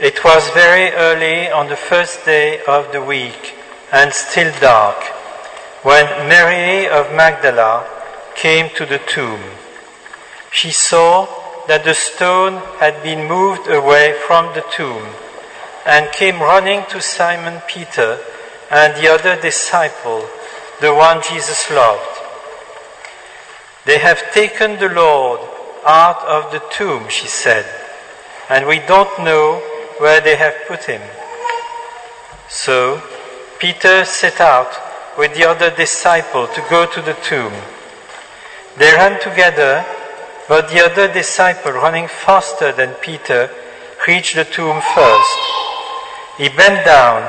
It was very early on the first day of the week and still dark when Mary of Magdala came to the tomb. She saw that the stone had been moved away from the tomb and came running to Simon Peter and the other disciple, the one Jesus loved. They have taken the Lord out of the tomb, she said, and we don't know where they have put him. So Peter set out with the other disciple to go to the tomb. They ran together, but the other disciple, running faster than Peter, reached the tomb first. He bent down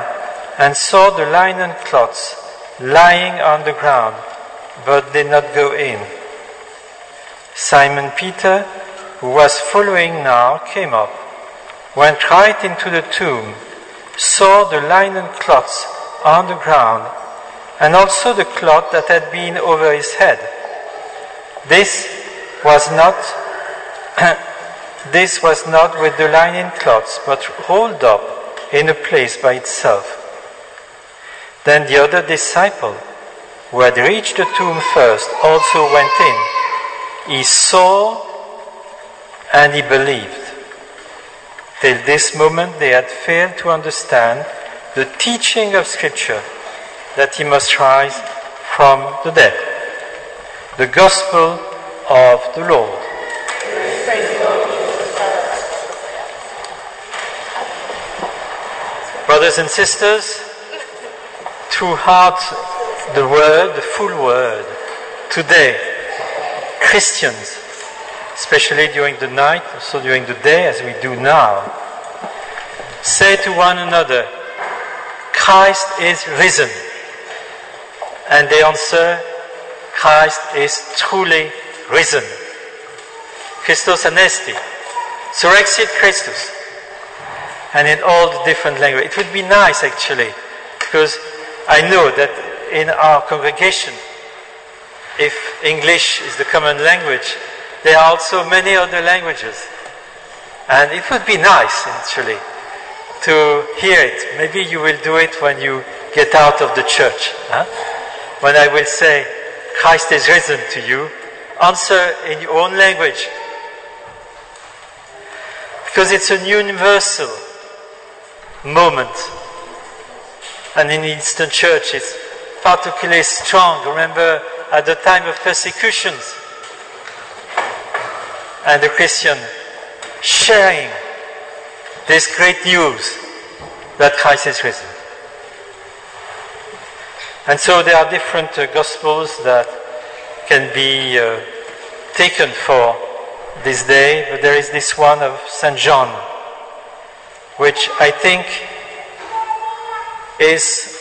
and saw the linen cloths lying on the ground, but did not go in. Simon Peter, who was following now, came up, went right into the tomb, saw the linen cloths on the ground, and also the cloth that had been over his head. This was not this was not with the linen cloths, but rolled up in a place by itself. Then the other disciple, who had reached the tomb first, also went in. He saw and he believed. Till this moment, they had failed to understand the teaching of Scripture that he must rise from the dead. The gospel of the Lord. Brothers and sisters, through heart, the word, the full word, today, Christians, especially during the night, also during the day, as we do now, say to one another, Christ is risen. And they answer, Christ is truly risen. Christos anesti. Surrexit Christus. And in all the different languages. It would be nice actually, because I know that in our congregation, if English is the common language, there are also many other languages. And it would be nice actually to hear it. Maybe you will do it when you get out of the church. Huh? When I will say, Christ is risen to you, answer in your own language. Because it's a universal moment. And in the Eastern Church, it's particularly strong. Remember, at the time of persecutions, and the Christian sharing this great news that Christ is risen. And so there are different uh, gospels that can be uh, taken for this day, but there is this one of St. John, which I think is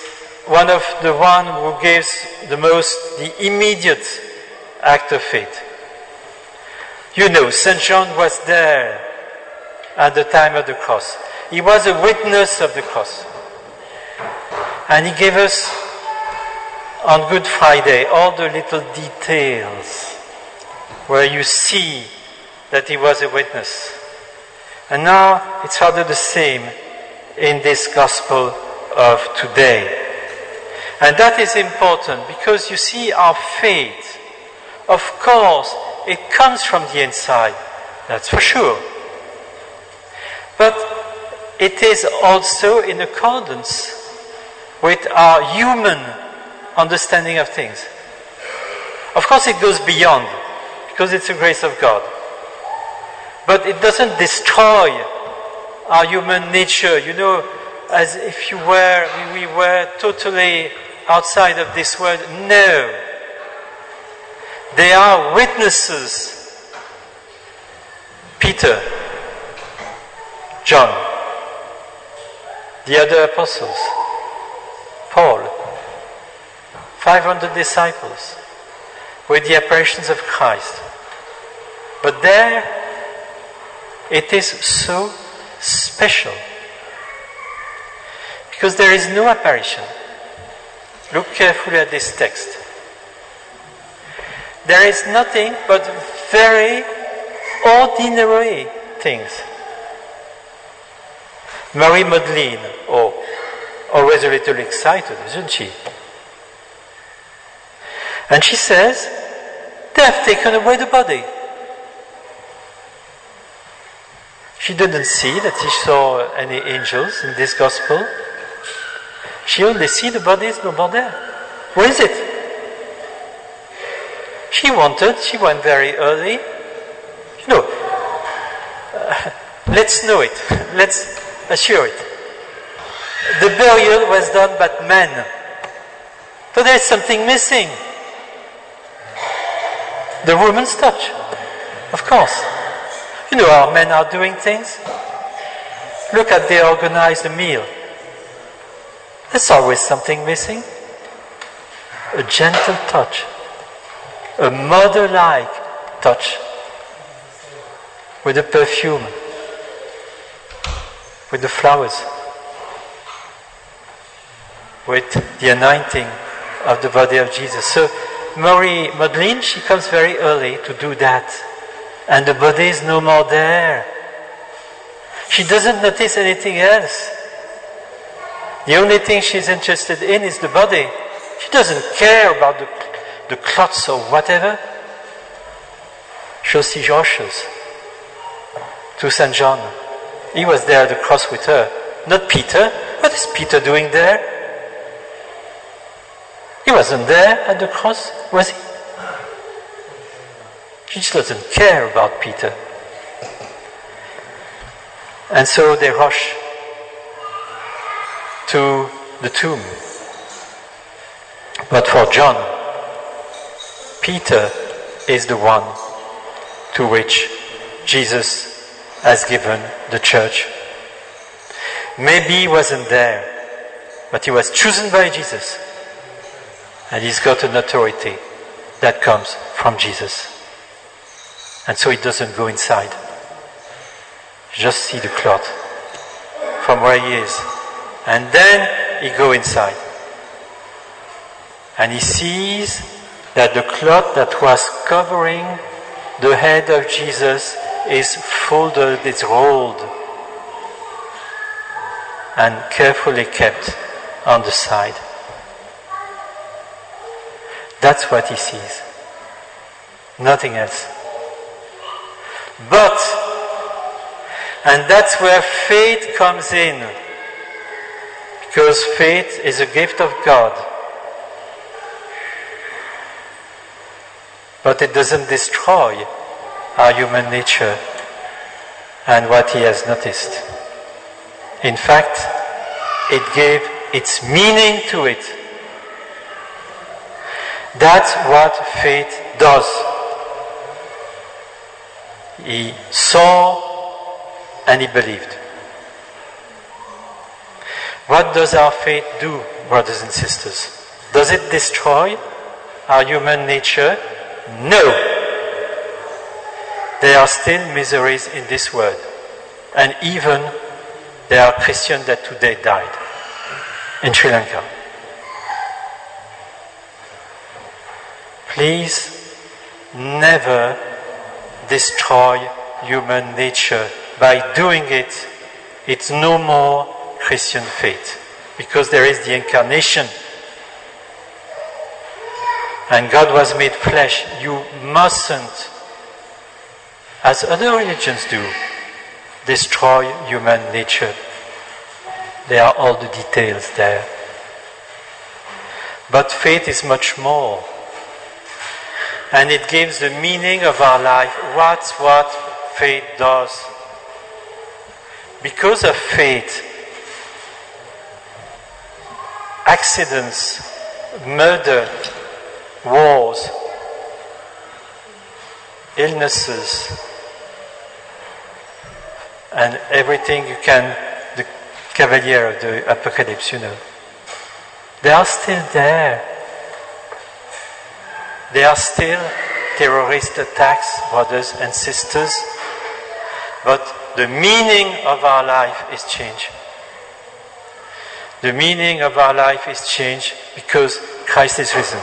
one of the one who gives the most the immediate act of faith. You know, St. John was there at the time of the cross. He was a witness of the cross. And he gave us on Good Friday all the little details where you see that he was a witness. And now it's rather the same in this gospel of today. And that is important because you see our faith, of course, it comes from the inside. That's for sure. But it is also in accordance with our human understanding of things. Of course, it goes beyond because it's the grace of God. But it doesn't destroy our human nature. You know, as if you were, we were totally outside of this world. No. They are witnesses. Peter, John, the other apostles, Paul, 500 disciples with the apparitions of Christ. But there, it is so special because there is no apparition. Look carefully at this text. There is nothing but very ordinary things. Marie Madeleine, oh, always a little excited, isn't she? And she says, They have taken away the body. She didn't see that she saw any angels in this gospel. She only see the body is no more there. Where is it? She wanted, she went very early. You know, uh, let's know it. Let's assure it. The burial was done by men. So there's something missing. The woman's touch, of course. You know how men are doing things? Look at they organize the meal. There's always something missing. A gentle touch, a mother like touch with the perfume, with the flowers, with the anointing of the body of Jesus. So, Marie Madeleine, she comes very early to do that. And the body is no more there. She doesn't notice anything else. The only thing she's interested in is the body. She doesn't care about the, the clots or whatever. She rushes to St. John. He was there at the cross with her. Not Peter. What is Peter doing there? He wasn't there at the cross, was he? She just doesn't care about Peter. And so they rush to the tomb. But for John, Peter is the one to which Jesus has given the church. Maybe he wasn't there, but he was chosen by Jesus. And he's got an authority that comes from Jesus. And so he doesn't go inside. Just see the cloth from where he is. And then he go inside. And he sees that the cloth that was covering the head of Jesus is folded, it's rolled, and carefully kept on the side. That's what he sees. Nothing else. But, and that's where faith comes in. Because faith is a gift of God. But it doesn't destroy our human nature and what he has noticed. In fact, it gave its meaning to it. That's what faith does. He saw and he believed. What does our faith do, brothers and sisters? Does it destroy our human nature? No. There are still miseries in this world. And even there are Christians that today died in Sri Lanka. Please never destroy human nature. By doing it, it's no more Christian faith because there is the incarnation. And God was made flesh. You mustn't, as other religions do, destroy human nature. There are all the details there. But faith is much more. And it gives the meaning of our life. What's what faith does. Because of faith, accidents, murder, wars, illnesses, and everything you can, the cavalier of the apocalypse, you know, they are still there. They are still terrorist attacks, brothers and sisters, but the meaning of our life is changed. The meaning of our life is changed because Christ is risen.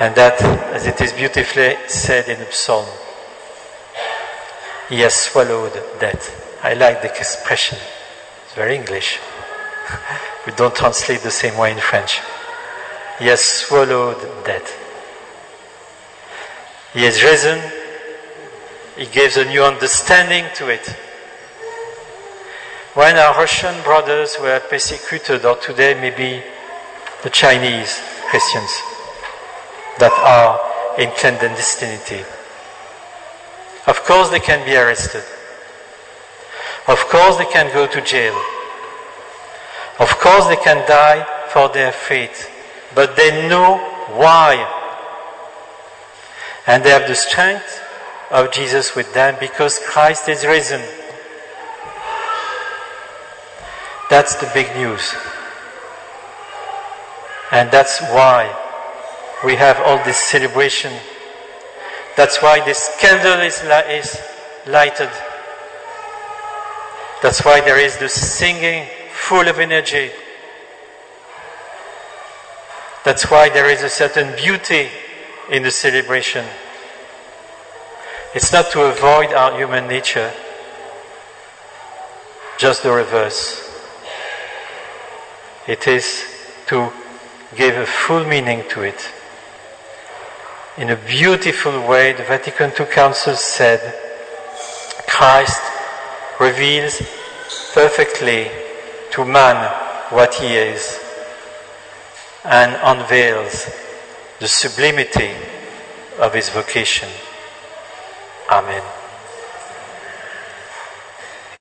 And that, as it is beautifully said in the psalm, He has swallowed death. I like the expression. It's very English. we don't translate the same way in French. He has swallowed death. He has risen. He gives a new understanding to it. When our Russian brothers were persecuted, or today maybe the Chinese Christians that are in clandestinity, of course they can be arrested. Of course they can go to jail. Of course they can die for their faith. But they know why. And they have the strength of Jesus with them because Christ is risen. That's the big news. And that's why we have all this celebration. That's why this candle is, is lighted. That's why there is this singing full of energy. That's why there is a certain beauty in the celebration. It's not to avoid our human nature, just the reverse. It is to give a full meaning to it. In a beautiful way, the Vatican II Council said, Christ reveals perfectly to man what he is and unveils the sublimity of his vocation. Amen.